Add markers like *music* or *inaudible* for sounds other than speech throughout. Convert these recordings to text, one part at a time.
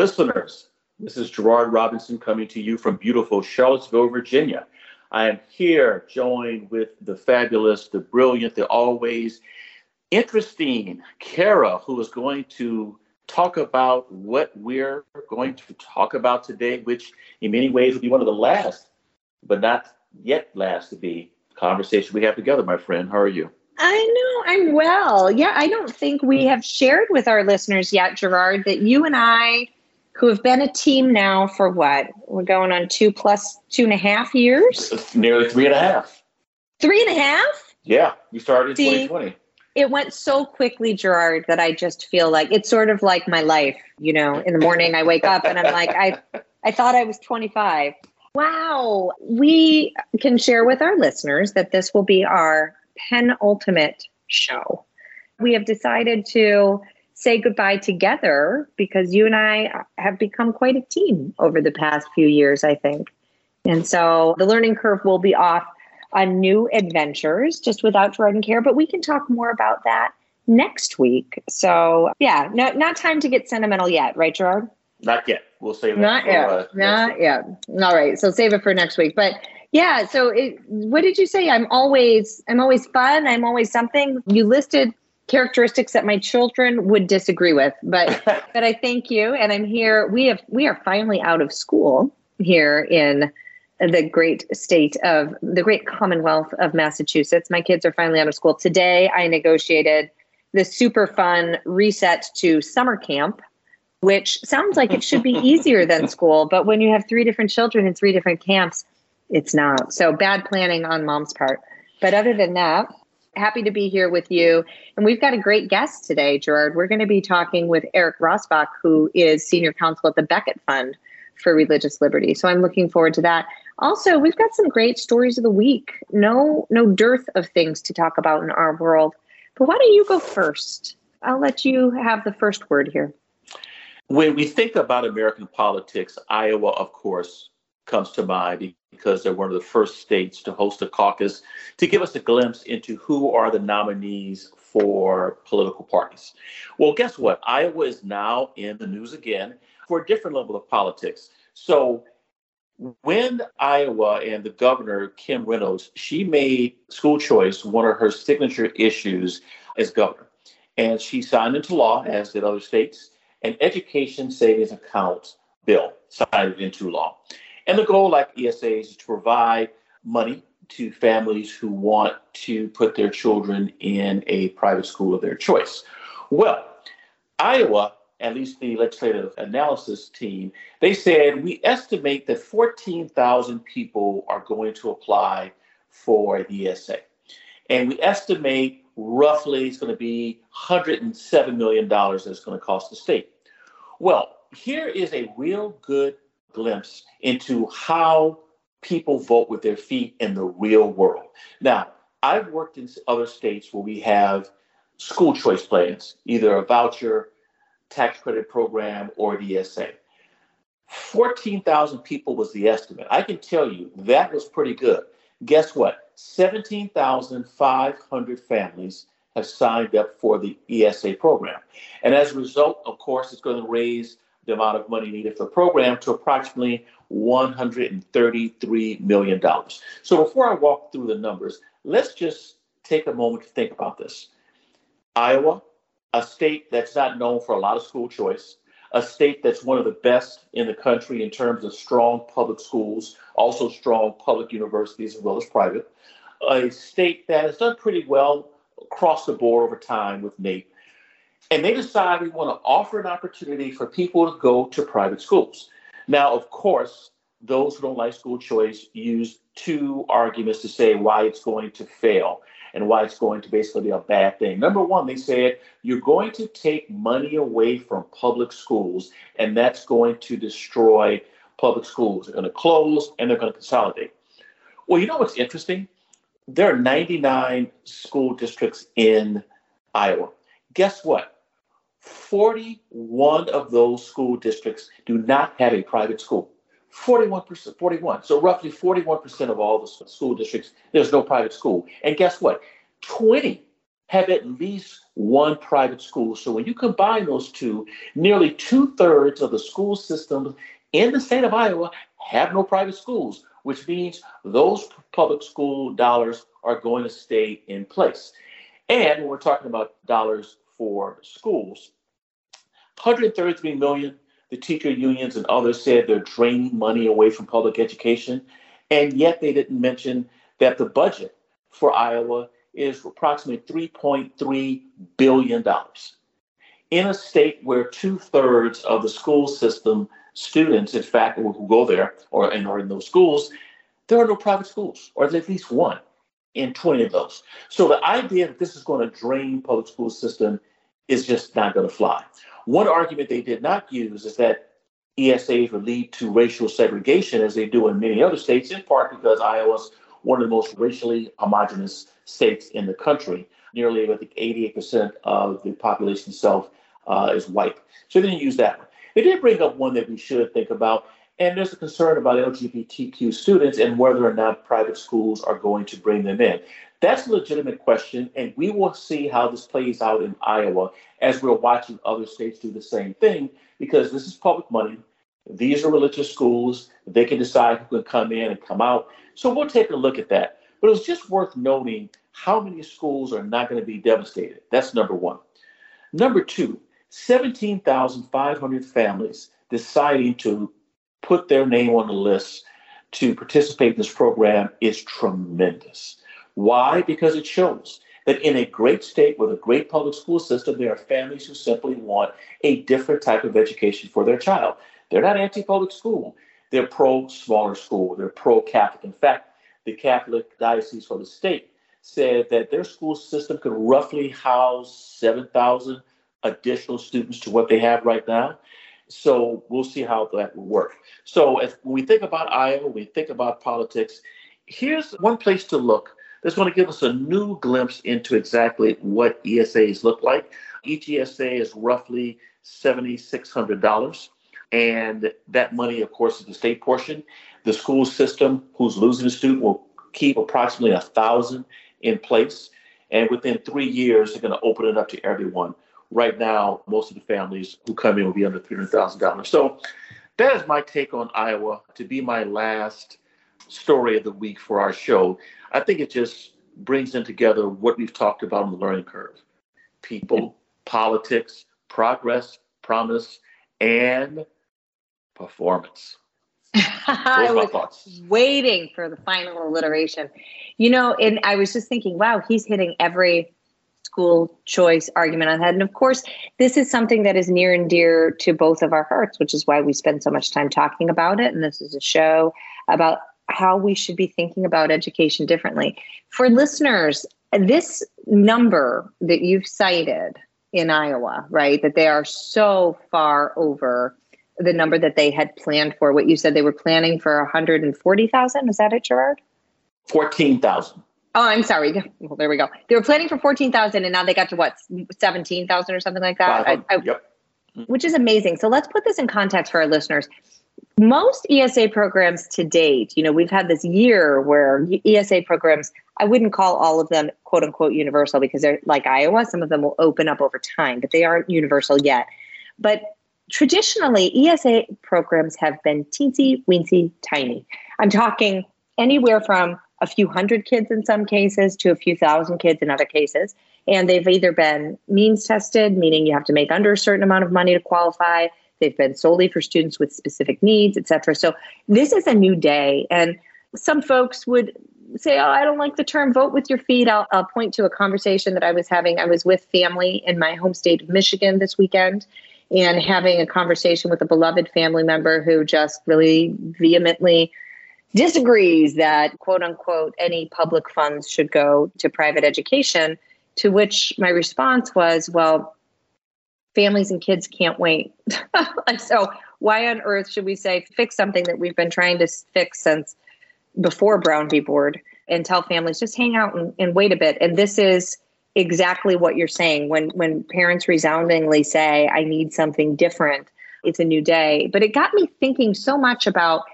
listeners. This is Gerard Robinson coming to you from beautiful Charlottesville, Virginia. I am here joined with the fabulous, the brilliant, the always interesting Kara, who is going to talk about what we're going to talk about today, which in many ways will be one of the last, but not yet last to be conversation we have together, my friend. How are you? I know I'm well. Yeah, I don't think we have shared with our listeners yet, Gerard, that you and I, who have been a team now for what? We're going on two plus two and a half years? It's nearly three and a half. Three and a half? Yeah, we started in See, 2020. It went so quickly, Gerard, that I just feel like it's sort of like my life. You know, in the morning I wake up and I'm like, I *laughs* I thought I was 25. Wow. We can share with our listeners that this will be our penultimate show. We have decided to say goodbye together because you and I have become quite a team over the past few years, I think. And so the learning curve will be off on new adventures just without Jordan Care, but we can talk more about that next week. So yeah, no, not time to get sentimental yet, right, Gerard? Not yet. We'll save it. Not for, yet. Uh, not yet. All right. So save it for next week. But yeah. So it, what did you say? I'm always I'm always fun. I'm always something. You listed characteristics that my children would disagree with, but *laughs* but I thank you. And I'm here. We have we are finally out of school here in the great state of the great Commonwealth of Massachusetts. My kids are finally out of school today. I negotiated the super fun reset to summer camp which sounds like it should be *laughs* easier than school. But when you have three different children in three different camps, it's not. So bad planning on mom's part. But other than that, happy to be here with you. And we've got a great guest today, Gerard. We're going to be talking with Eric Rassbach, who is senior counsel at the Becket Fund for Religious Liberty. So I'm looking forward to that. Also, we've got some great stories of the week. No, no dearth of things to talk about in our world. But why don't you go first? I'll let you have the first word here. When we think about American politics, Iowa, of course, comes to mind because they're one of the first states to host a caucus to give us a glimpse into who are the nominees for political parties. Well, guess what? Iowa is now in the news again for a different level of politics. So when Iowa and the governor, Kim Reynolds, she made school choice one of her signature issues as governor. And she signed into law, as did other states, an education savings account bill signed into law. And the goal, like ESAs, is to provide money to families who want to put their children in a private school of their choice. Well, Iowa, at least the legislative analysis team, they said we estimate that 14,000 people are going to apply for the ESA. And we estimate roughly it's going to be $107 million that's going to cost the state. Well, here is a real good glimpse into how people vote with their feet in the real world. Now, I've worked in other states where we have school choice plans, either a voucher, tax credit program, or ESA. 14,000 people was the estimate. I can tell you that was pretty good. Guess what? 17,500 families have signed up for the ESA program. And as a result, of course, it's going to raise the amount of money needed for the program to approximately $133 million. So before I walk through the numbers, let's just take a moment to think about this. Iowa, a state that's not known for a lot of school choice, a state that's one of the best in the country in terms of strong public schools, also strong public universities as well as private, a state that has done pretty well across the board over time with NAEP. And they decide we want to offer an opportunity for people to go to private schools. Now, of course, those who don't like school choice use two arguments to say why it's going to fail and why it's going to basically be a bad thing. Number one, they said you're going to take money away from public schools, and that's going to destroy public schools. They're going to close and they're going to consolidate. Well, you know what's interesting? There are 99 school districts in Iowa. Guess what? 41 of those school districts do not have a private school. 41%, 41. So roughly 41% of all the school districts, there's no private school. And guess what? 20 have at least one private school. So when you combine those two, nearly two thirds of the school systems in the state of Iowa have no private schools, which means those public school dollars are going to stay in place. And when we're talking about dollars for schools. 133 million, the teacher unions and others said they're draining money away from public education. And yet they didn't mention that the budget for Iowa is approximately $3.3 billion. In a state where two thirds of the school system students, in fact, who go there or in, or in those schools, there are no private schools, or at least one in 20 of those. So the idea that this is going to drain public school system is just not going to fly. One argument they did not use is that ESAs would lead to racial segregation, as they do in many other states, in part because Iowa's one of the most racially homogenous states in the country. Nearly, I think, 88% of the population itself uh, is white. So they didn't use that one. They did bring up one that we should think about, and there's a concern about LGBTQ students and whether or not private schools are going to bring them in. That's a legitimate question, and we will see how this plays out in Iowa as we're watching other states do the same thing, because this is public money. These are religious schools. They can decide who can come in and come out. So we'll take a look at that. But it was just worth noting how many schools are not going to be devastated. That's number one. Number two, 17,500 families deciding to put their name on the list to participate in this program is tremendous. Why? Because it shows that in a great state with a great public school system, there are families who simply want a different type of education for their child. They're not anti public school, they're pro smaller school, they're pro Catholic. In fact, the Catholic Diocese for the state said that their school system could roughly house 7,000 additional students to what they have right now. So we'll see how that will work. So if, we think about Iowa, we think about politics, here's one place to look that's going to give us a new glimpse into exactly what ESAs look like. Each ESA is roughly $7,600. And that money, of course, is the state portion. The school system, who's losing a student, will keep approximately a thousand in place. And within three years, they're going to open it up to everyone. Right now, most of the families who come in will be under $300,000. So that is my take on Iowa. To be my last story of the week for our show, I think it just brings in together what we've talked about on the learning curve people, *laughs* politics, progress, promise, and performance. *laughs* I was thoughts. waiting for the final alliteration. You know, and I was just thinking, wow, he's hitting every school choice argument on that. And of course, this is something that is near and dear to both of our hearts, which is why we spend so much time talking about it. And this is a show about how we should be thinking about education differently. For listeners, this number that you've cited in Iowa, right, that they are so far over the number that they had planned for. What you said they were planning for 140,000. Is that it, Gerard? 14,000. Oh, I'm sorry. Well, there we go. They were planning for 14,000 and now they got to what, 17,000 or something like that? I, I, yep. Which is amazing. So let's put this in context for our listeners. Most ESA programs to date, you know, we've had this year where ESA programs, I wouldn't call all of them quote unquote universal because they're like Iowa. Some of them will open up over time, but they aren't universal yet. But traditionally, ESA programs have been teensy, weensy, tiny. I'm talking anywhere from a few hundred kids in some cases to a few thousand kids in other cases. And they've either been means tested, meaning you have to make under a certain amount of money to qualify. They've been solely for students with specific needs, et cetera. So this is a new day. And some folks would say, Oh, I don't like the term vote with your feet. I'll, I'll point to a conversation that I was having. I was with family in my home state of Michigan this weekend and having a conversation with a beloved family member who just really vehemently disagrees that quote unquote any public funds should go to private education to which my response was well families and kids can't wait. *laughs* So why on earth should we say fix something that we've been trying to fix since before brown v. Board and tell families just hang out and, and wait a bit. And this is exactly what you're saying. When when parents resoundingly say i need something different. It's a new day. But it got me thinking so much about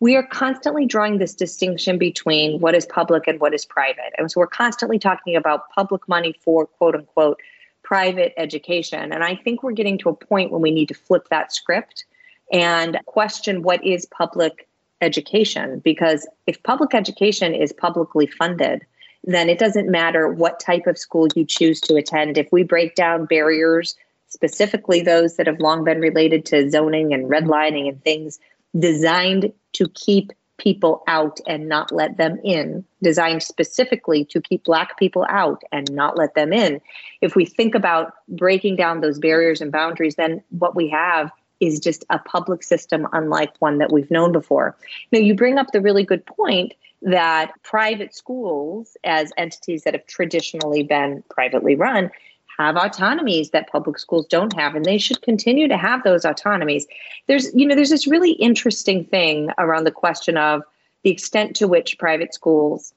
we are constantly drawing this distinction between what is public and what is private. And so we're constantly talking about public money for quote unquote private education. And I think we're getting to a point when we need to flip that script and question what is public education. Because if public education is publicly funded, then it doesn't matter what type of school you choose to attend. If we break down barriers, specifically those that have long been related to zoning and redlining and things designed to keep people out and not let them in, designed specifically to keep Black people out and not let them in. If we think about breaking down those barriers and boundaries, then what we have is just a public system unlike one that we've known before. Now, you bring up the really good point that private schools, as entities that have traditionally been privately run, have autonomies that public schools don't have and they should continue to have those autonomies. There's you know there's this really interesting thing around the question of the extent to which private schools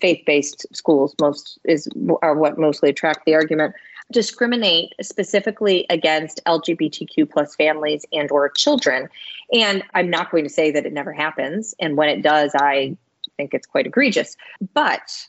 faith-based schools most is are what mostly attract the argument discriminate specifically against lgbtq plus families and or children. And i'm not going to say that it never happens and when it does i think it's quite egregious. But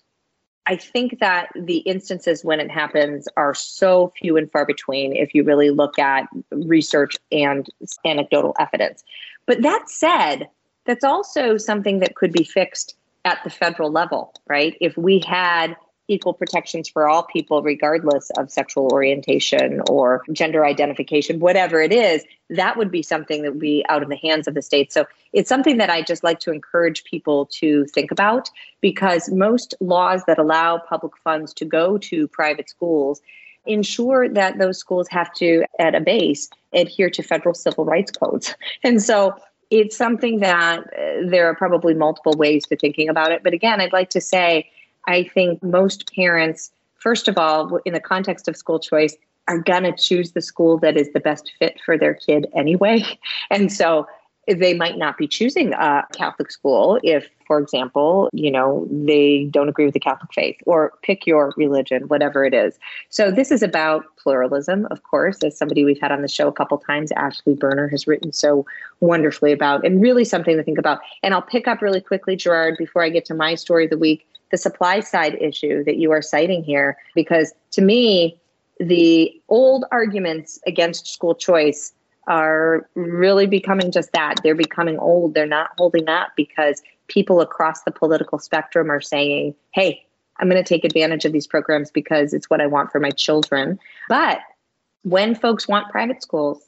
I think that the instances when it happens are so few and far between if you really look at research and anecdotal evidence. But that said, that's also something that could be fixed at the federal level, right? If we had equal protections for all people, regardless of sexual orientation or gender identification, whatever it is, that would be something that would be out of the hands of the state. So it's something that I just like to encourage people to think about because most laws that allow public funds to go to private schools ensure that those schools have to, at a base, adhere to federal civil rights codes. And so it's something that uh, there are probably multiple ways to thinking about it. But again, I'd like to say, I think most parents, first of all, in the context of school choice, are going to choose the school that is the best fit for their kid anyway. *laughs* And so they might not be choosing a Catholic school if, for example, you know, they don't agree with the Catholic faith or pick your religion, whatever it is. So this is about pluralism, of course, as somebody we've had on the show a couple times, Ashley Berner has written so wonderfully about, and really something to think about. And I'll pick up really quickly, Gerard, before I get to my story of the week the supply side issue that you are citing here, because to me, the old arguments against school choice are really becoming just that. They're becoming old. They're not holding up because people across the political spectrum are saying, hey, I'm going to take advantage of these programs because it's what I want for my children. But when folks want private schools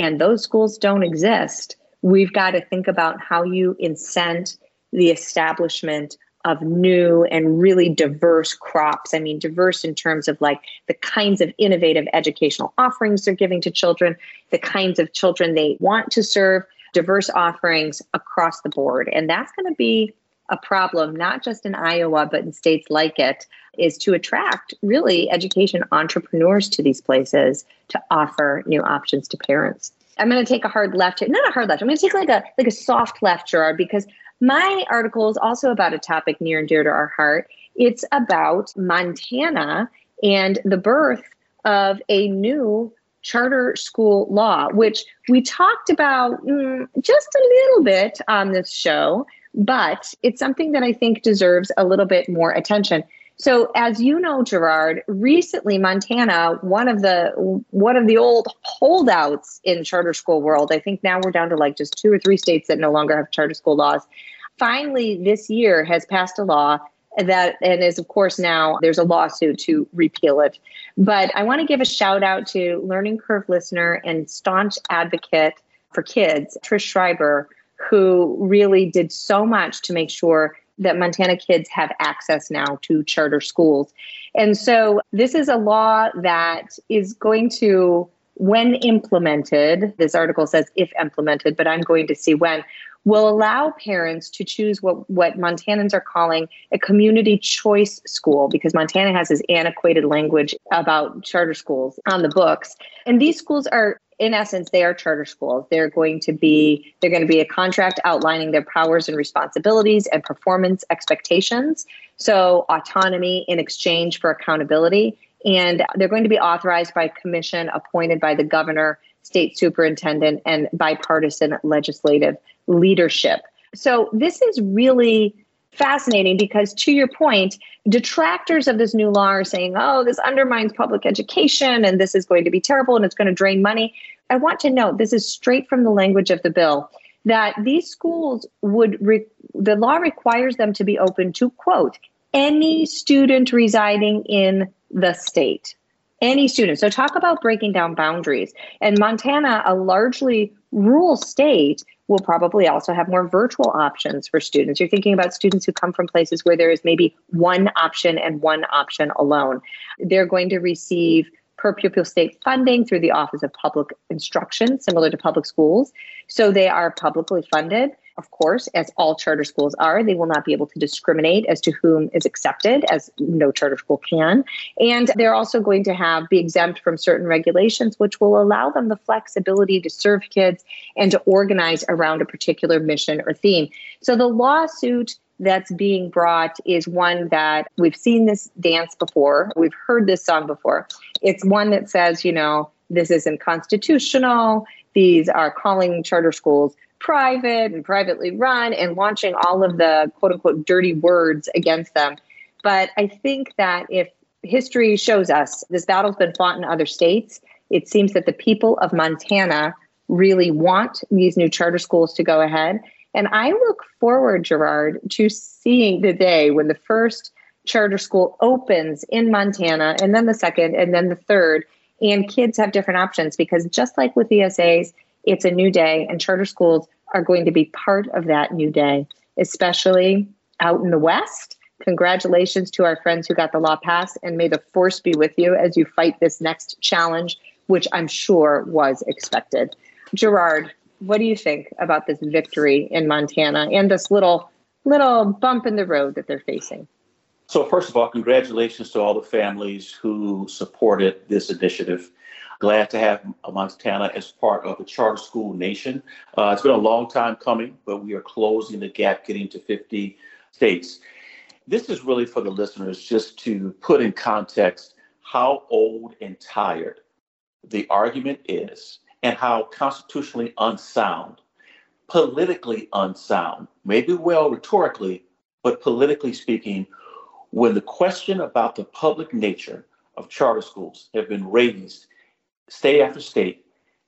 and those schools don't exist, we've got to think about how you incent the establishment of new and really diverse crops. I mean, diverse in terms of like the kinds of innovative educational offerings they're giving to children, the kinds of children they want to serve, diverse offerings across the board. And that's going to be a problem, not just in Iowa, but in states like it, is to attract really education entrepreneurs to these places to offer new options to parents. I'm going to take a hard left, not a hard left. I'm going to take like a like a soft left, Gerard, because my article is also about a topic near and dear to our heart. It's about Montana and the birth of a new charter school law, which we talked about mm, just a little bit on this show, but it's something that I think deserves a little bit more attention. So, as you know, Gerard, recently Montana, one of the one of the old holdouts in charter school world. I think now we're down to like just two or three states that no longer have charter school laws. Finally, this year has passed a law that and is of course now there's a lawsuit to repeal it. But I want to give a shout out to Learning Curve listener and staunch advocate for kids, Trish Schreiber, who really did so much to make sure that Montana kids have access now to charter schools. And so this is a law that is going to, when implemented, this article says if implemented, but I'm going to see when, will allow parents to choose what, what Montanans are calling a community choice school because Montana has this antiquated language about charter schools on the books. And these schools are in essence, they are charter schools. They're going to be they're going to be a contract outlining their powers and responsibilities and performance expectations. So autonomy in exchange for accountability. And they're going to be authorized by commission appointed by the governor, state superintendent, and bipartisan legislative leadership. So this is really fascinating because to your point detractors of this new law are saying oh this undermines public education and this is going to be terrible and it's going to drain money. I want to note this is straight from the language of the bill that these schools would re- the law requires them to be open to quote any student residing in the state. Any student. So talk about breaking down boundaries. And montana a largely rural state will probably also have more virtual options for students. You're thinking about students who come from places where there is maybe one option and one option alone. They're going to receive per pupil state funding through the Office of Public Instruction, similar to public schools. So they are publicly funded of course, as all charter schools are, they will not be able to discriminate as to whom is accepted, as no charter school can. And they're also going to have be exempt from certain regulations, which will allow them the flexibility to serve kids and to organize around a particular mission or theme. So the lawsuit that's being brought is one that we've seen this dance before. We've heard this song before. It's one that says, you know, this isn't constitutional. These are calling charter schools private and privately run and launching all of the quote unquote dirty words against them. But I think that if history shows us this battle's been fought in other states, it seems that the people of Montana really want these new charter schools to go ahead. And I look forward, Gerard, to seeing the day when the first charter school opens in Montana, and then the second, and then the third. And kids have different options because just like with ESAs, it's a new day, and charter schools are going to be part of that new day, especially out in the West. Congratulations to our friends who got the law passed, and may the force be with you as you fight this next challenge, which I'm sure was expected. Gerard, what do you think about this victory in Montana and this little little bump in the road that they're facing? So, first of all, congratulations to all the families who supported this initiative. Glad to have Montana as part of the charter school nation. Uh, it's been a long time coming, but we are closing the gap, getting to 50 states. This is really for the listeners just to put in context how old and tired the argument is and how constitutionally unsound, politically unsound, maybe well rhetorically, but politically speaking, when the question about the public nature of charter schools have been raised state after state.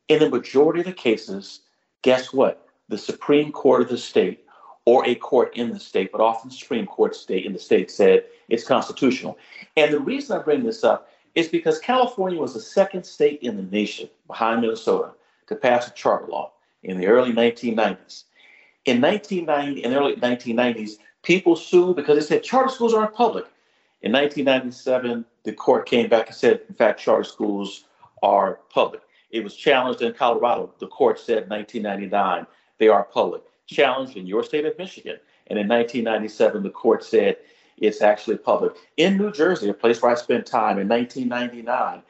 In the majority of the cases, guess what? The Supreme Court of the state or a court in the state, but often Supreme Court state in the state said it's constitutional. And the reason I bring this up is because California was the second state in the nation behind Minnesota to pass a charter law in the early 1990s. In 1990, in the early 1990s, people sued because they said charter schools aren't public. In 1997, the court came back and said, in fact, charter schools are public. It was challenged in Colorado. The court said 1999 they are public. Challenged in your state of Michigan. And in 1997, the court said it's actually public. In New Jersey, a place where I spent time in 1999,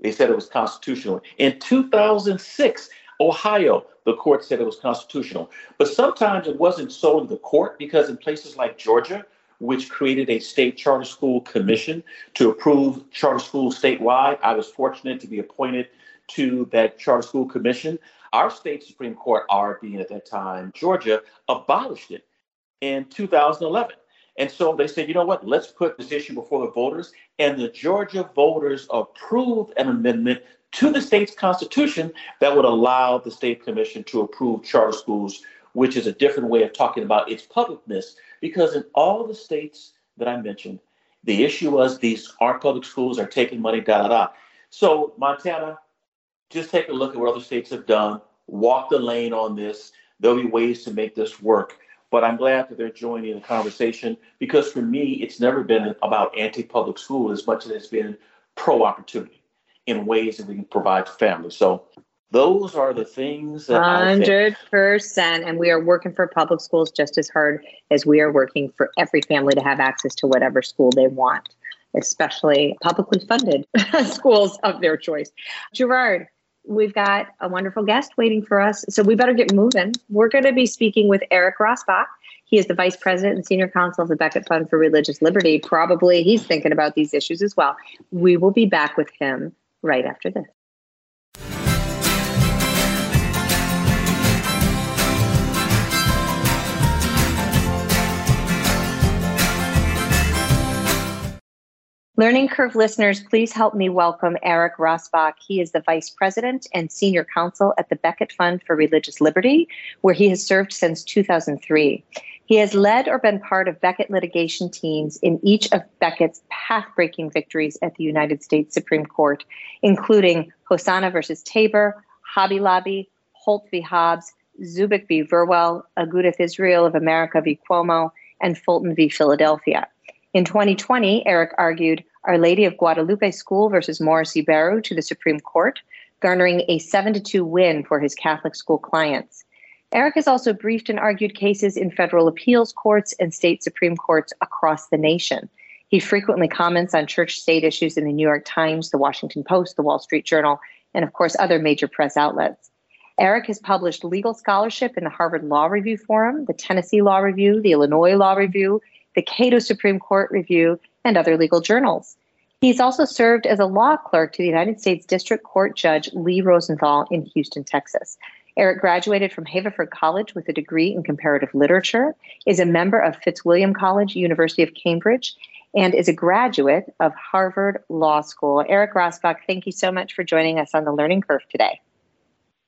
they said it was constitutional. In 2006, Ohio, the court said it was constitutional. But sometimes it wasn't solely the court because in places like Georgia, which created a state charter school commission to approve charter schools statewide. I was fortunate to be appointed to that charter school commission. Our state Supreme Court, our being at that time, Georgia, abolished it in 2011. And so they said, you know what, let's put this issue before the voters. And the Georgia voters approved an amendment to the state's constitution that would allow the state commission to approve charter schools, which is a different way of talking about its publicness because in all the states that I mentioned, the issue was these aren't public schools, are taking money, da da da. So, Montana, just take a look at what other states have done, walk the lane on this. There'll be ways to make this work. But I'm glad that they're joining the conversation because for me, it's never been about anti public school as much as it's been pro opportunity in ways that we can provide to families. So those are the things that hundred percent, and we are working for public schools just as hard as we are working for every family to have access to whatever school they want, especially publicly funded *laughs* schools of their choice. Gerard, we've got a wonderful guest waiting for us, so we better get moving. We're going to be speaking with Eric Rassbach. He is the vice president and senior counsel of the Becket Fund for Religious Liberty. Probably he's thinking about these issues as well. We will be back with him right after this. Learning Curve listeners, please help me welcome Eric Rassbach. He is the Vice President and Senior Counsel at the Becket Fund for Religious Liberty, where he has served since 2003. He has led or been part of Becket litigation teams in each of Becket's path breaking victories at the United States Supreme Court, including Hosanna versus Tabor, Hobby Lobby, Holt v. Hobbs, Zubik v. Burwell, Agudath Israel of America v. Cuomo, and Fulton v. Philadelphia. In 2020, Eric argued Our Lady of Guadalupe School versus Morrissey-Berru to the Supreme Court, garnering a 7 to 2 win for his Catholic school clients. Eric has also briefed and argued cases in federal appeals courts and state Supreme Courts across the nation. He frequently comments on church state issues in the New York Times, the Washington Post, the Wall Street Journal, and of course, other major press outlets. Eric has published legal scholarship in the Harvard Law Review Forum, the Tennessee Law Review, the Illinois Law Review, the Cato Supreme Court Review, and other legal journals. He's also served as a law clerk to the United States District Court Judge Lee Rosenthal in Houston, Texas. Eric graduated from Haverford College with a degree in comparative literature, is a member of Fitzwilliam College, University of Cambridge, and is a graduate of Harvard Law School. Eric Rassbach, thank you so much for joining us on the Learning Curve today.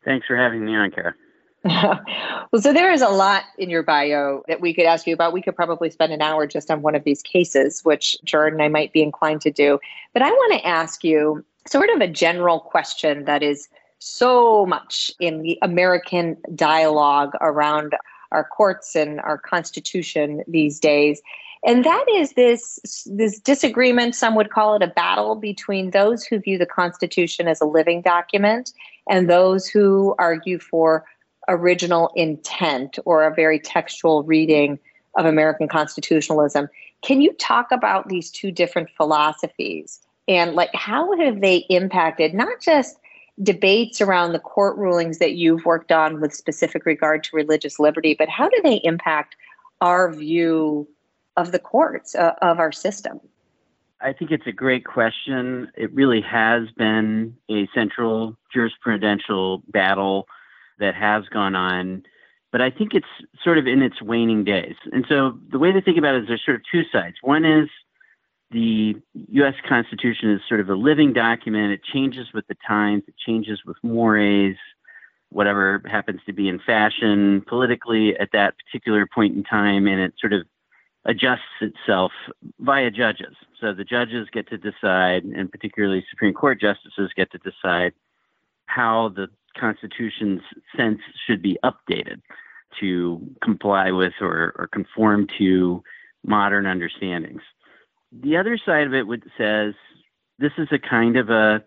Thanks for having me on, Kara. *laughs* well, so there is a lot in your bio that we could ask you about. We could probably spend an hour just on one of these cases, which Gerard and I might be inclined to do. But I want to ask you sort of a general question that is so much in the American dialogue around our courts and our constitution these days. And that is this this disagreement, some would call it a battle between those who view the Constitution as a living document and those who argue for original intent or a very textual reading of American constitutionalism. Can you talk about these two different philosophies and like how have they impacted not just debates around the court rulings that you've worked on with specific regard to religious liberty, but how do they impact our view of the courts, uh, of our system? I think it's a great question. It really has been a central jurisprudential battle that has gone on, but I think it's sort of in its waning days. And so the way to think about it is there's sort of two sides. One is the U.S. Constitution is sort of a living document. It changes with the times, it changes with mores, whatever happens to be in fashion politically at that particular point in time, and it sort of adjusts itself via judges. So the judges get to decide, and particularly Supreme Court justices get to decide how the Constitution's sense should be updated to comply with or, or conform to modern understandings. The other side of it would, says this is a kind of a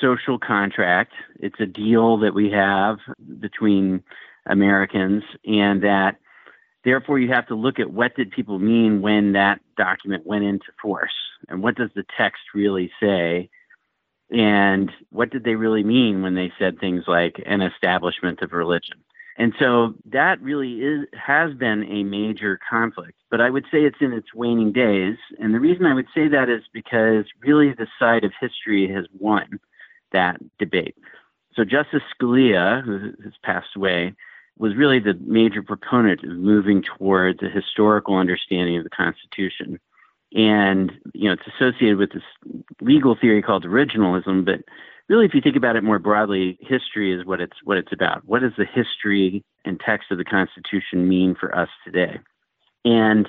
social contract. It's a deal that we have between Americans, and that therefore you have to look at what did people mean when that document went into force, and what does the text really say, and what did they really mean when they said things like an establishment of religion. And so that really is has been a major conflict. But I would say it's in its waning days. And the reason I would say that is because really the side of history has won that debate. So Justice Scalia, who has passed away, was really the major proponent of moving towards a historical understanding of the Constitution. And, you know, it's associated with this legal theory called originalism, but really, if you think about it more broadly, history is what it's what it's about. What does the history and text of the Constitution mean for us today? And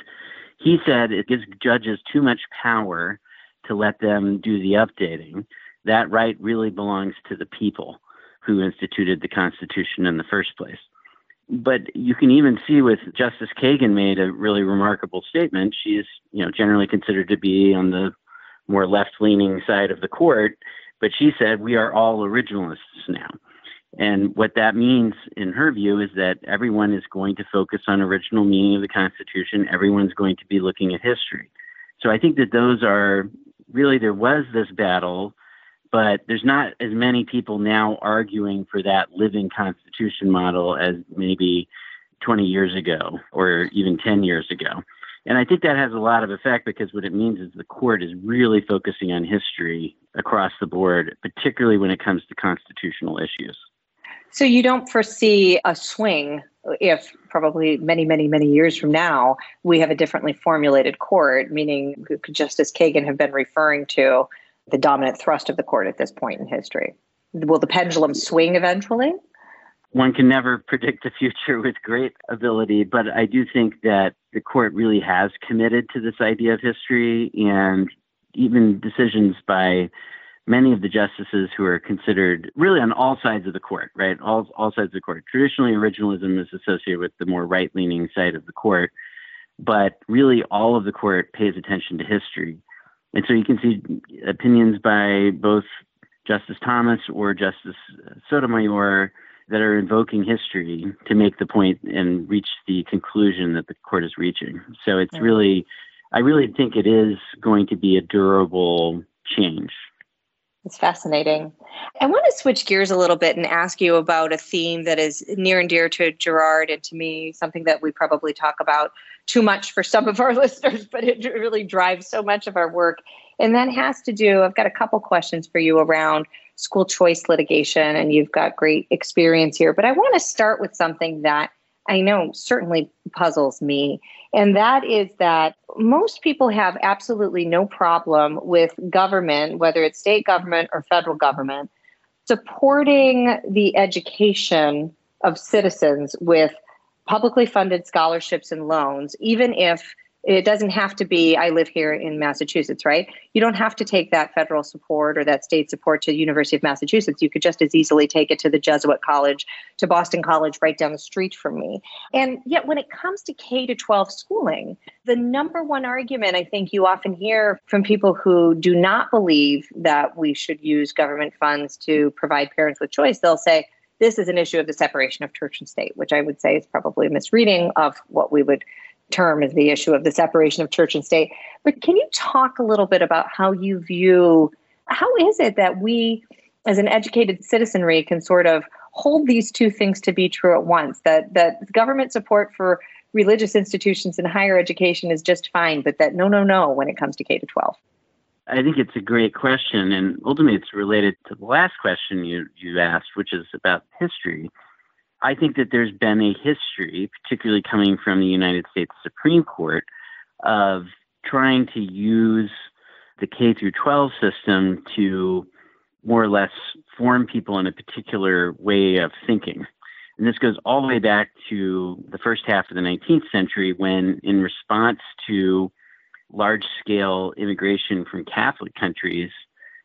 he said it gives judges too much power to let them do the updating. That right really belongs to the people who instituted the Constitution in the first place. But you can even see with Justice Kagan made a really remarkable statement. She is, you know, generally considered to be on the more left-leaning side of the court, but she said, we are all originalists now. And what that means, in her view, is that everyone is going to focus on original meaning of the Constitution. Everyone's going to be looking at history. So I think that those are really, there was this battle, but there's not as many people now arguing for that living Constitution model as maybe 20 years ago or even 10 years ago. And I think that has a lot of effect because what it means is the court is really focusing on history across the board, particularly when it comes to constitutional issues. So you don't foresee a swing if probably many, many, many years from now, we have a differently formulated court, meaning Justice Kagan have been referring to the dominant thrust of the court at this point in history. Will the pendulum swing eventually? One can never predict the future with great ability, but I do think that the court really has committed to this idea of history and even decisions by many of the justices who are considered really on all sides of the court, right? All, all sides of the court. Traditionally, originalism is associated with the more right leaning side of the court, but really all of the court pays attention to history. And so you can see opinions by both Justice Thomas or Justice Sotomayor that are invoking history to make the point and reach the conclusion that the court is reaching. So it's really, I really think it is going to be a durable change. It's fascinating. I want to switch gears a little bit and ask you about a theme that is near and dear to Gerard and to me, something that we probably talk about too much for some of our *laughs* listeners, but it really drives so much of our work. And that has to do, I've got a couple questions for you around school choice litigation, and you've got great experience here. But I want to start with something that I know certainly puzzles me. And that is that most people have absolutely no problem with government, whether it's state government or federal government, supporting the education of citizens with publicly funded scholarships and loans, even if it doesn't have to be i live here in massachusetts right? You don't have to take that federal support or that state support to the university of massachusetts. You could just as easily take it to the jesuit college to boston college right down the street from me. And yet when it comes to k to 12 schooling the number one argument i think you often hear from people who do not believe that we should use government funds to provide parents with choice they'll say this is an issue of the separation of church and state which i would say is probably a misreading of what we would term is the issue of the separation of church and state. But can you talk a little bit about how you view how is it that we as an educated citizenry can sort of hold these two things to be true at once? That that government support for religious institutions and higher education is just fine but that no no no when it comes to K to 12 I think it's a great question and ultimately it's related to the last question you you asked which is about history I think that there's been a history, particularly coming from the United States Supreme Court, of trying to use the K through 12 system to more or less form people in a particular way of thinking. And this goes all the way back to the first half of the 19th century when, in response to large scale immigration from Catholic countries,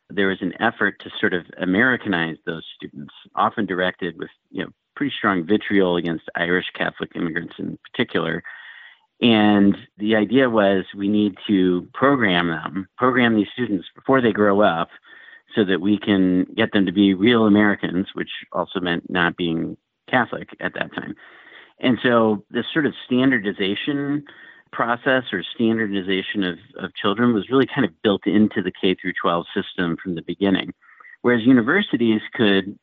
there was an effort to sort of Americanize those students, often directed with you know pretty strong vitriol against Irish Catholic immigrants in particular. And the idea was we need to program them, program these students before they grow up so that we can get them to be real Americans, which also meant not being Catholic at that time. And so this sort of standardization process or standardization of, of children was really kind of built into the K through 12 system from the beginning. Whereas universities could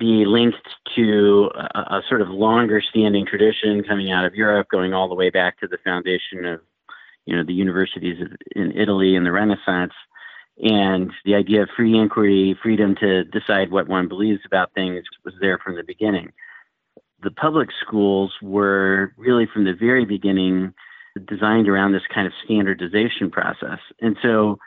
be linked to a, a, sort of longer standing tradition coming out of Europe, going all the way back to the foundation of, you know, the universities in Italy in the Renaissance. And the idea of free inquiry, freedom to decide what one believes about things was there from the beginning. The public schools were really from the very beginning designed around this kind of standardization process. And so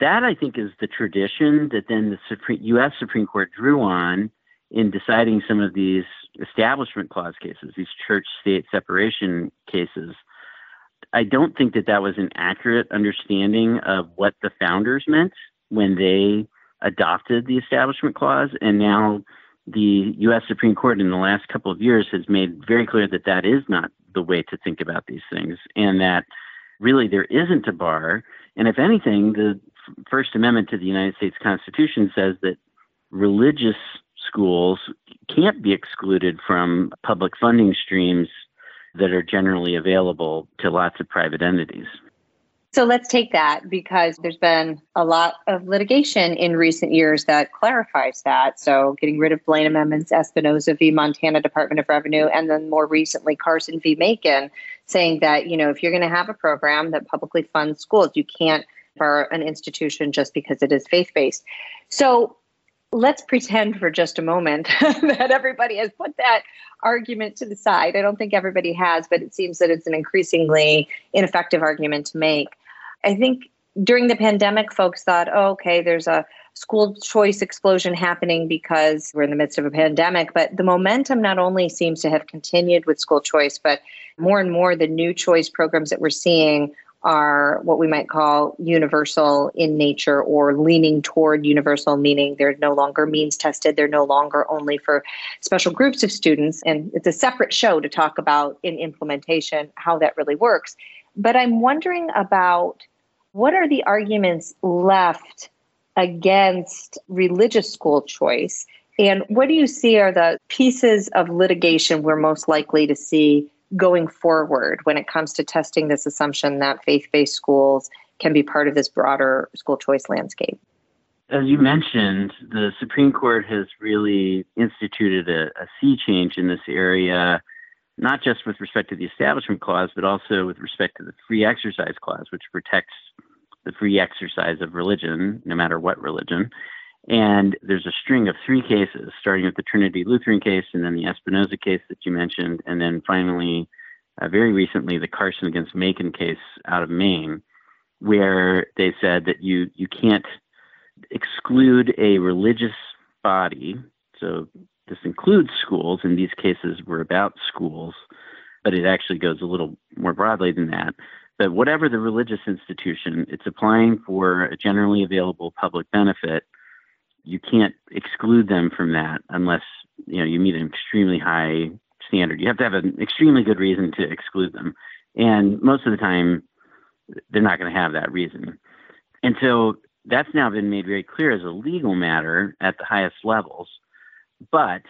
that I think is the tradition that then the Supreme, U.S. Supreme Court drew on in deciding some of these establishment clause cases, these church state separation cases, I don't think that that was an accurate understanding of what the founders meant when they adopted the establishment clause. And now the U.S. Supreme Court in the last couple of years has made very clear that that is not the way to think about these things and that really there isn't a bar. And if anything, the First Amendment to the United States Constitution says that religious schools can't be excluded from public funding streams that are generally available to lots of private entities. So let's take that because there's been a lot of litigation in recent years that clarifies that. So getting rid of Blaine amendments, Espinoza v. Montana Department of Revenue, and then more recently Carson v. Makin, saying that, you know, if you're going to have a program that publicly funds schools, you can't for an institution just because it is faith based. So let's pretend for just a moment *laughs* that everybody has put that argument to the side. I don't think everybody has, but it seems that it's an increasingly ineffective argument to make. I think during the pandemic, folks thought, oh, okay, there's a school choice explosion happening because we're in the midst of a pandemic. But the momentum not only seems to have continued with school choice, but more and more the new choice programs that we're seeing are what we might call universal in nature or leaning toward universal, meaning they're no longer means tested. They're no longer only for special groups of students. And it's a separate show to talk about in implementation how that really works. But I'm wondering about what are the arguments left against religious school choice? And what do you see are the pieces of litigation we're most likely to see going forward when it comes to testing this assumption that faith based schools can be part of this broader school choice landscape? As you mentioned, the Supreme Court has really instituted a, a sea change in this area, not just with respect to the Establishment Clause, but also with respect to the Free Exercise Clause, which protects the free exercise of religion, no matter what religion. And there's a string of three cases, starting with the Trinity Lutheran case, and then the Espinoza case that you mentioned, and then finally, uh, very recently, the Carson against Makin case out of Maine, where they said that you you can't exclude a religious body. So this includes schools. In these cases, were about schools, but it actually goes a little more broadly than that. But whatever the religious institution, it's applying for a generally available public benefit you can't exclude them from that unless you know you meet an extremely high standard. You have to have an extremely good reason to exclude them, and most of the time, they're not going to have that reason. And so that's now been made very clear as a legal matter at the highest levels. But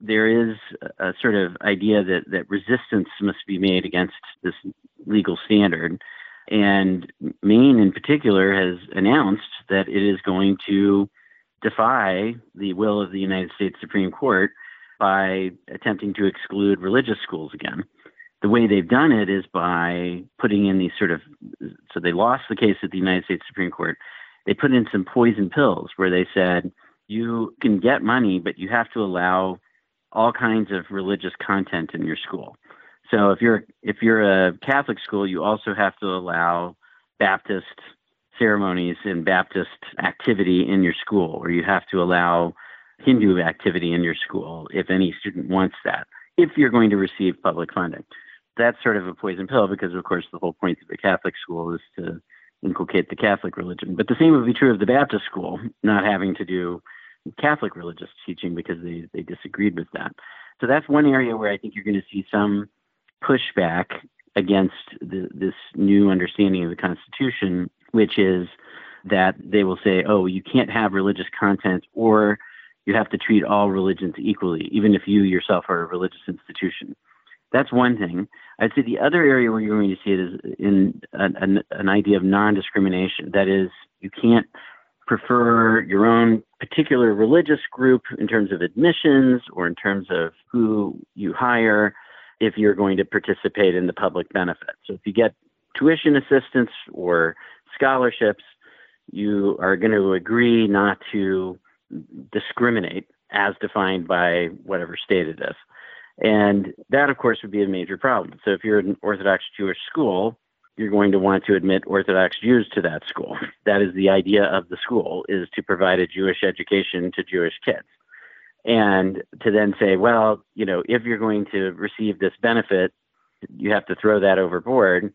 there is a sort of idea that, that resistance must be made against this legal standard. And Maine, in particular, has announced that it is going to defy the will of the United States Supreme Court by attempting to exclude religious schools again. The way they've done it is by putting in these sort of, so they lost the case at the United States Supreme Court. They put in some poison pills where they said, you can get money, but you have to allow all kinds of religious content in your school. So if you're if you're a Catholic school, you also have to allow Baptist ceremonies and Baptist activity in your school, or you have to allow Hindu activity in your school if any student wants that, if you're going to receive public funding. That's sort of a poison pill because, of course, the whole point of the Catholic school is to inculcate the Catholic religion. But the same would be true of the Baptist school, not having to do Catholic religious teaching because they, they disagreed with that. So that's one area where I think you're going to see some pushback against the, this new understanding of the Constitution which is that they will say, oh, you can't have religious content or you have to treat all religions equally, even if you yourself are a religious institution. That's one thing. I'd say the other area where you're going to see it is in an, an, idea of non discrimination. That is, you can't prefer your own particular religious group in terms of admissions or in terms of who you hire if you're going to participate in the public benefit. So if you get tuition assistance or scholarships, you are going to agree not to discriminate as defined by whatever state it is. And that, of course, would be a major problem. So if you're an Orthodox Jewish school, you're going to want to admit Orthodox Jews to that school. *laughs* That is the idea of the school, is to provide a Jewish education to Jewish kids. And to then say, well, you know, if you're going to receive this benefit, you have to throw that overboard.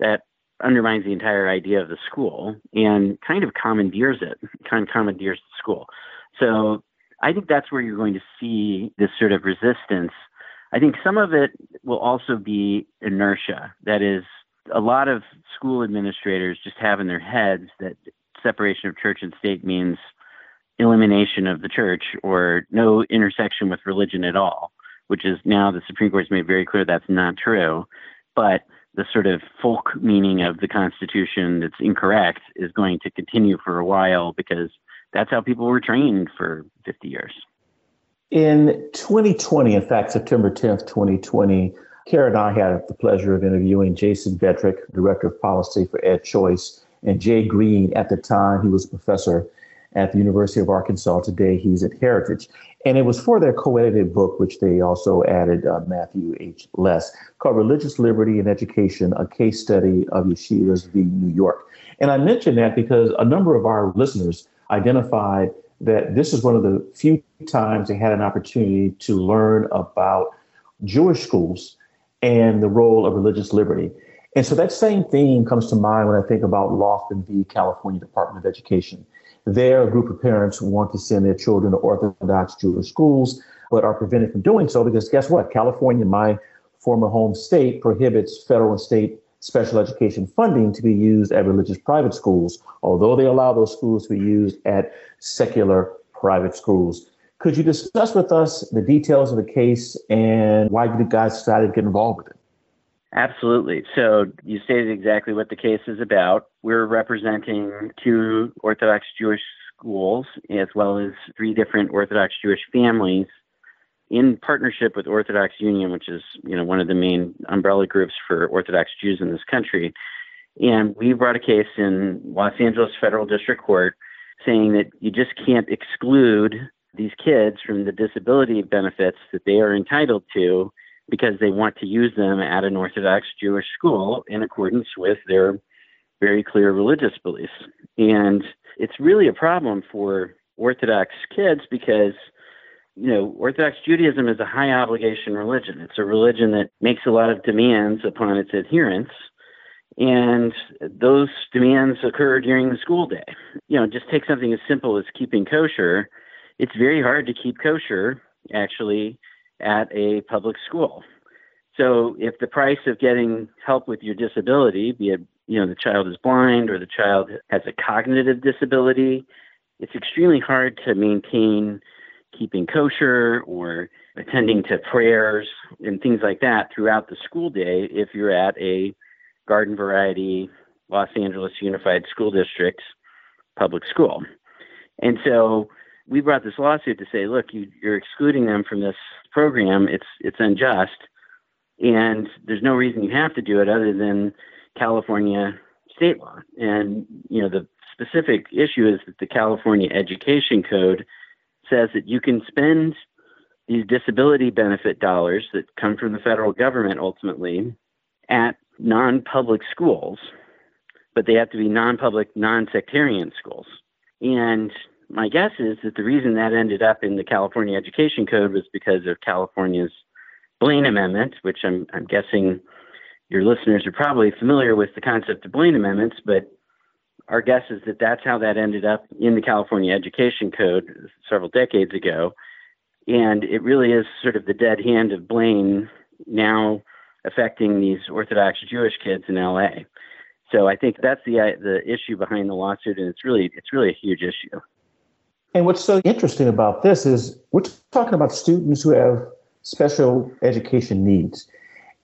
That undermines the entire idea of the school and kind of commandeers it, kind of commandeers the school. So I think that's where you're going to see this sort of resistance. I think some of it will also be inertia. That is, a lot of school administrators just have in their heads that separation of church and state means elimination of the church or no intersection with religion at all, which is now the Supreme Court has made very clear that's not true. But the sort of folk meaning of the Constitution that's incorrect is going to continue for a while because that's how people were trained for 50 years. In 2020, in fact, September 10th, 2020, Cara and I had the pleasure of interviewing Jason Bedrick, Director of Policy for Ed Choice, and Jay Greene at the time, he was a professor at the University of Arkansas. Today, he's at Heritage. And it was for their co edited book, which they also added uh, Matthew H. Less, called Religious Liberty and Education A Case Study of Yeshivas v. New York. And I mention that because a number of our listeners identified that this is one of the few times they had an opportunity to learn about Jewish schools and the role of religious liberty. And so that same theme comes to mind when I think about Loffman v. California Department of Education. There, a group of parents want to send their children to Orthodox Jewish schools, but are prevented from doing so because guess what? California, my former home state, prohibits federal and state special education funding to be used at religious private schools, although they allow those schools to be used at secular private schools. Could you discuss with us the details of the case and why you guys decided to get involved with it? Absolutely. So you stated exactly what the case is about. We're representing two Orthodox Jewish schools as well as three different Orthodox Jewish families in partnership with Orthodox Union, which is you know one of the main umbrella groups for Orthodox Jews in this country. And we brought a case in Los Angeles Federal District Court saying that you just can't exclude these kids from the disability benefits that they are entitled to because they want to use them at an Orthodox Jewish school in accordance with their very clear religious beliefs. And it's really a problem for Orthodox kids because you know, Orthodox Judaism is a high obligation religion. It's a religion that makes a lot of demands upon its adherents. And those demands occur during the school day. You know, just take something as simple as keeping kosher. It's very hard to keep kosher, actually, at a public school. So if the price of getting help with your disability, be it, you know, the child is blind or the child has a cognitive disability, it's extremely hard to maintain keeping kosher or attending to prayers and things like that throughout the school day if you're at a garden variety Los Angeles Unified School District public school. And so we brought this lawsuit to say, look, you, are excluding them from this program. It's it's unjust, and there's no reason you have to do it other than California state law. And you know the specific issue is that the California Education Code says that you can spend these disability benefit dollars that come from the federal government ultimately at non public schools, but they have to be non public, non sectarian schools. And my guess is that the reason that ended up in the California Education Code was because of California's Blaine Amendment, which I'm, I'm guessing your listeners are probably familiar with the concept of Blaine Amendments, but our guess is that that's how that ended up in the California Education Code several decades ago. And it really is sort of the dead hand of Blaine now affecting these Orthodox Jewish kids in LA. So I think that's the uh, the issue behind the lawsuit, and it's really it's really a huge issue. And what's so interesting about this is we're talking about students who have special education needs,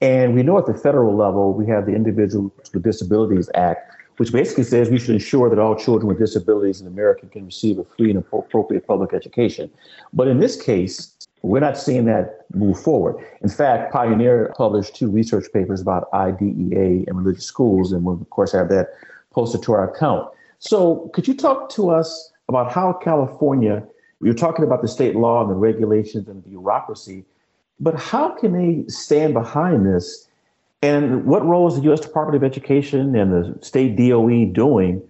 and we know at the federal level we have the Individuals with Disabilities Act, which basically says we should ensure that all children with disabilities in America can receive a free and appropriate public education. But in this case, we're not seeing that move forward. In fact, Pioneer published two research papers about IDEA and religious schools, and we'll, of course, have that posted to our account. So, could you talk to us about how California, you're talking about the state law and the regulations and the bureaucracy, but how can they stand behind this and what role is the U.S. Department of Education and the state DOE doing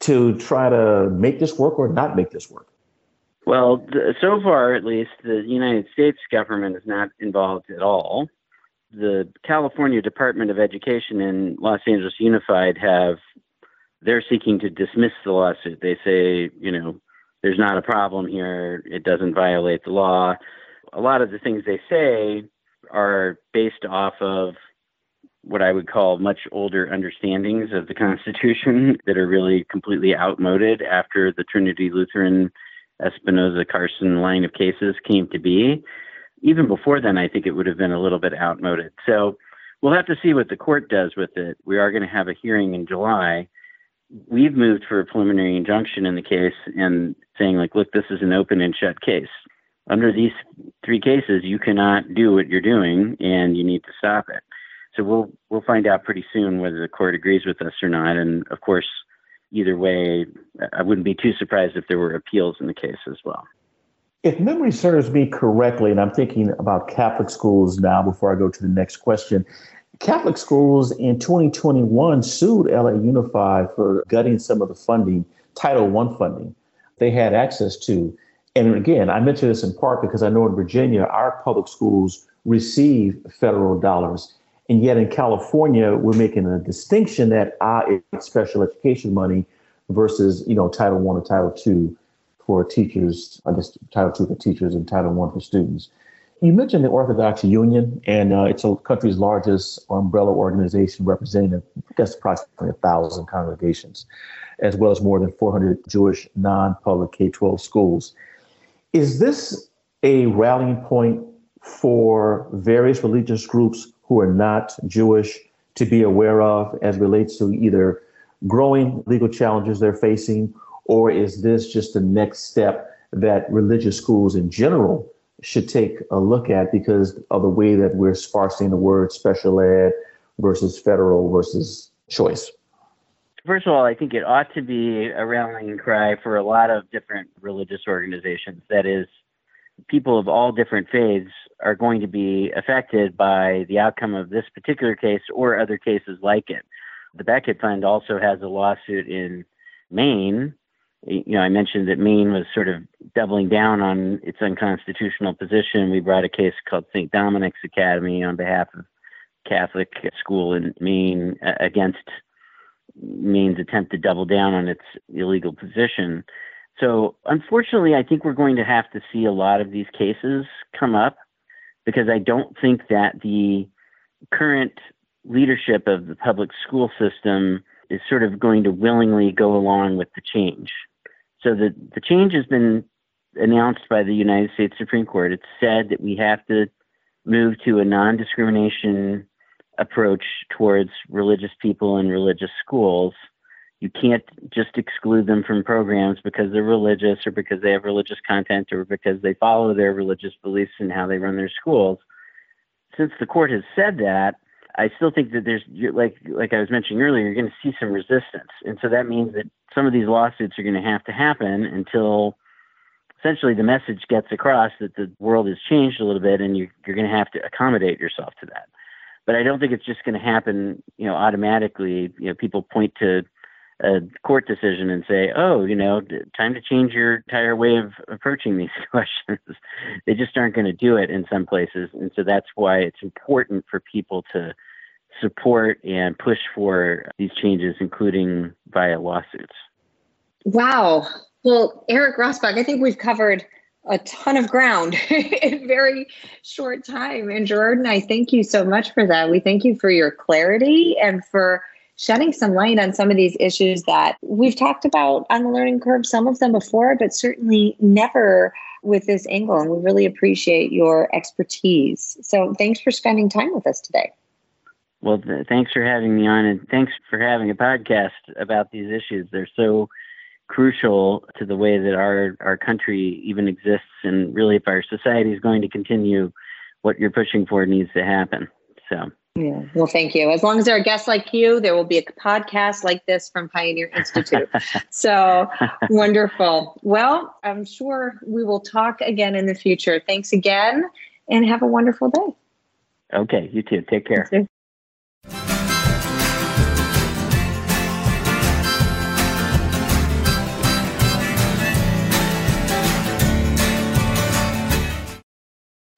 to try to make this work or not make this work? Well, so far, at least, the United States government is not involved at all. The California Department of Education and Los Angeles Unified have, they're seeking to dismiss the lawsuit. They say, you know, there's not a problem here, it doesn't violate the law. A lot of the things they say are based off of what I would call much older understandings of the Constitution *laughs* that are really completely outmoded after the Trinity Lutheran Espinoza Carson line of cases came to be. Even before then, I think it would have been a little bit outmoded. So we'll have to see what the court does with it. We are going to have a hearing in July. We've moved for a preliminary injunction in the case and saying, like, look, this is an open and shut case. Under these three cases, you cannot do what you're doing and you need to stop it. So we'll we'll find out pretty soon whether the court agrees with us or not. And of course, either way, I wouldn't be too surprised if there were appeals in the case as well. If memory serves me correctly, and I'm thinking about Catholic schools now before I go to the next question, Catholic schools in 2021 sued LA Unified for gutting some of the funding, Title I funding they had access to. And again, I mention this in part because I know in Virginia, our public schools receive federal dollars. And yet in California, we're making a distinction that I special education money versus, you know, Title One or Title Two for teachers, I guess Title II for teachers and Title One for students. You mentioned the Orthodox Union, and uh, it's a country's largest umbrella organization representing, I guess, approximately a thousand congregations, as well as more than 400 Jewish non-public K-12 schools. Is this a rallying point for various religious groups who are not Jewish to be aware of as relates to either growing legal challenges they're facing, or is this just the next step that religious schools in general should take a look at because of the way that we're sparsing the word special ed versus federal versus choice? First of all, I think it ought to be a rallying cry for a lot of different religious organizations. That is, people of all different faiths are going to be affected by the outcome of this particular case or other cases like it. The Becket Fund also has a lawsuit in Maine. You know, I mentioned that Maine was sort of doubling down on its unconstitutional position. We brought a case called St. Dominic's Academy on behalf of Catholic school in Maine against Maine's attempt to double down on its illegal position. So, unfortunately, I think we're going to have to see a lot of these cases come up because I don't think that the current leadership of the public school system is sort of going to willingly go along with the change. So the, the change has been announced by the United States Supreme Court. It's said that we have to move to a non discrimination approach towards religious people and religious schools. You can't just exclude them from programs because they're religious or because they have religious content or because they follow their religious beliefs and how they run their schools. Since the court has said that, I still think that there's like like I was mentioning earlier, you're going to see some resistance, and so that means that some of these lawsuits are going to have to happen until essentially the message gets across that the world has changed a little bit, and you, you're going to have to accommodate yourself to that. But I don't think it's just going to happen, you know, automatically. You know, people point to a court decision and say, "Oh, you know, time to change your entire way of approaching these *laughs* questions." they just aren't going to do it in some places, and so that's why it's important for people to support and push for these changes, including via lawsuits. Wow. Well, Eric Rassbach, I think we've covered a ton of ground *laughs* in very short time. And and I thank you so much for that. We thank you for your clarity and for shedding some light on some of these issues that we've talked about on the learning curve, some of them before, but certainly never with this angle. And we really appreciate your expertise. So thanks for spending time with us today. Well, th- thanks for having me on, and thanks for having a podcast about these issues. They're so crucial to the way that our, our country even exists, and really, if our society is going to continue, what you're pushing for needs to happen. So. Yeah. Well, thank you. As long as there are guests like you, there will be a podcast like this from Pioneer Institute. *laughs* so wonderful. Well, I'm sure we will talk again in the future. Thanks again and have a wonderful day. Okay. You too. Take care.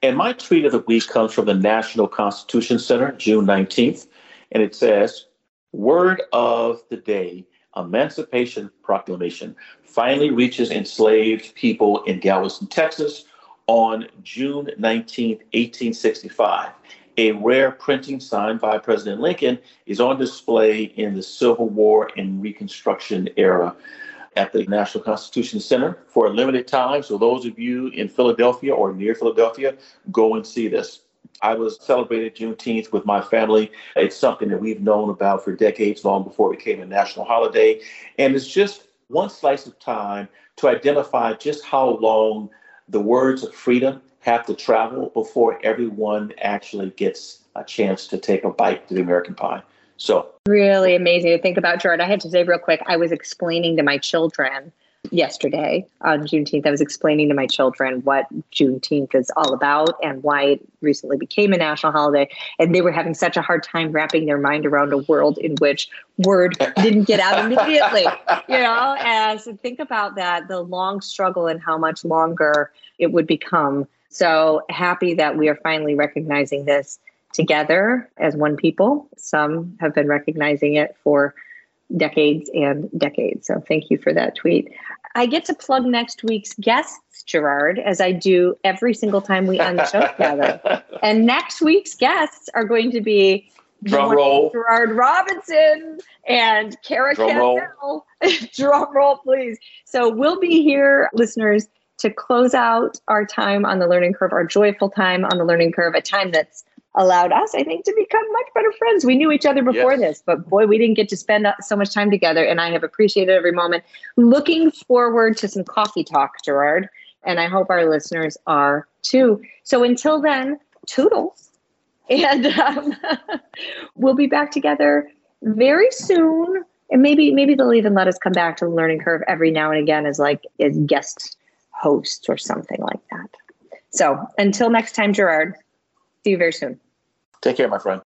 And my tweet of the week comes from the National Constitution Center, June 19th, and it says, Word of the day Emancipation Proclamation finally reaches enslaved people in Galveston, Texas on June 19, 1865. A rare printing signed by President Lincoln is on display in the Civil War and Reconstruction era at the National Constitution Center for a limited time. So, those of you in Philadelphia or near Philadelphia, go and see this. I was celebrating Juneteenth with my family. It's something that we've known about for decades, long before it became a national holiday. And it's just one slice of time to identify just how long the words of freedom have to travel before everyone actually gets a chance to take a bite to the American pie. So really amazing to think about, Gerard. I had to say real quick, I was explaining to my children yesterday on Juneteenth, I was explaining to my children what Juneteenth is all about and why it recently became a national holiday. And they were having such a hard time wrapping their mind around a world in which word didn't get out immediately. You know, as think about that, the long struggle and how much longer it would become. So happy that we are finally recognizing this together as one people. Some have been recognizing it for decades and decades. So thank you for that tweet. I get to plug next week's guests, Gerard, as I do every single time we end the show *laughs* together. And next week's guests are going to be Drum roll. Gerard Robinson and Cara Drum Candal. roll. *laughs* Drum roll, please. So we'll be here, listeners, to close out our time on the learning curve, our joyful time on the learning curve, a time that's allowed us, I think, to become much better friends. We knew each other before Yes. this, but boy, we didn't get to spend so much time together, and I have appreciated every moment. Looking forward to some coffee talk, Gerard, and I hope our listeners are too. So until then, toodles. And um, *laughs* we'll be back together very soon. And maybe maybe they'll even let us come back to the learning curve every now and again as like as guest hosts or something like that. So until next time, Gerard. See you very soon. Take care, my friend.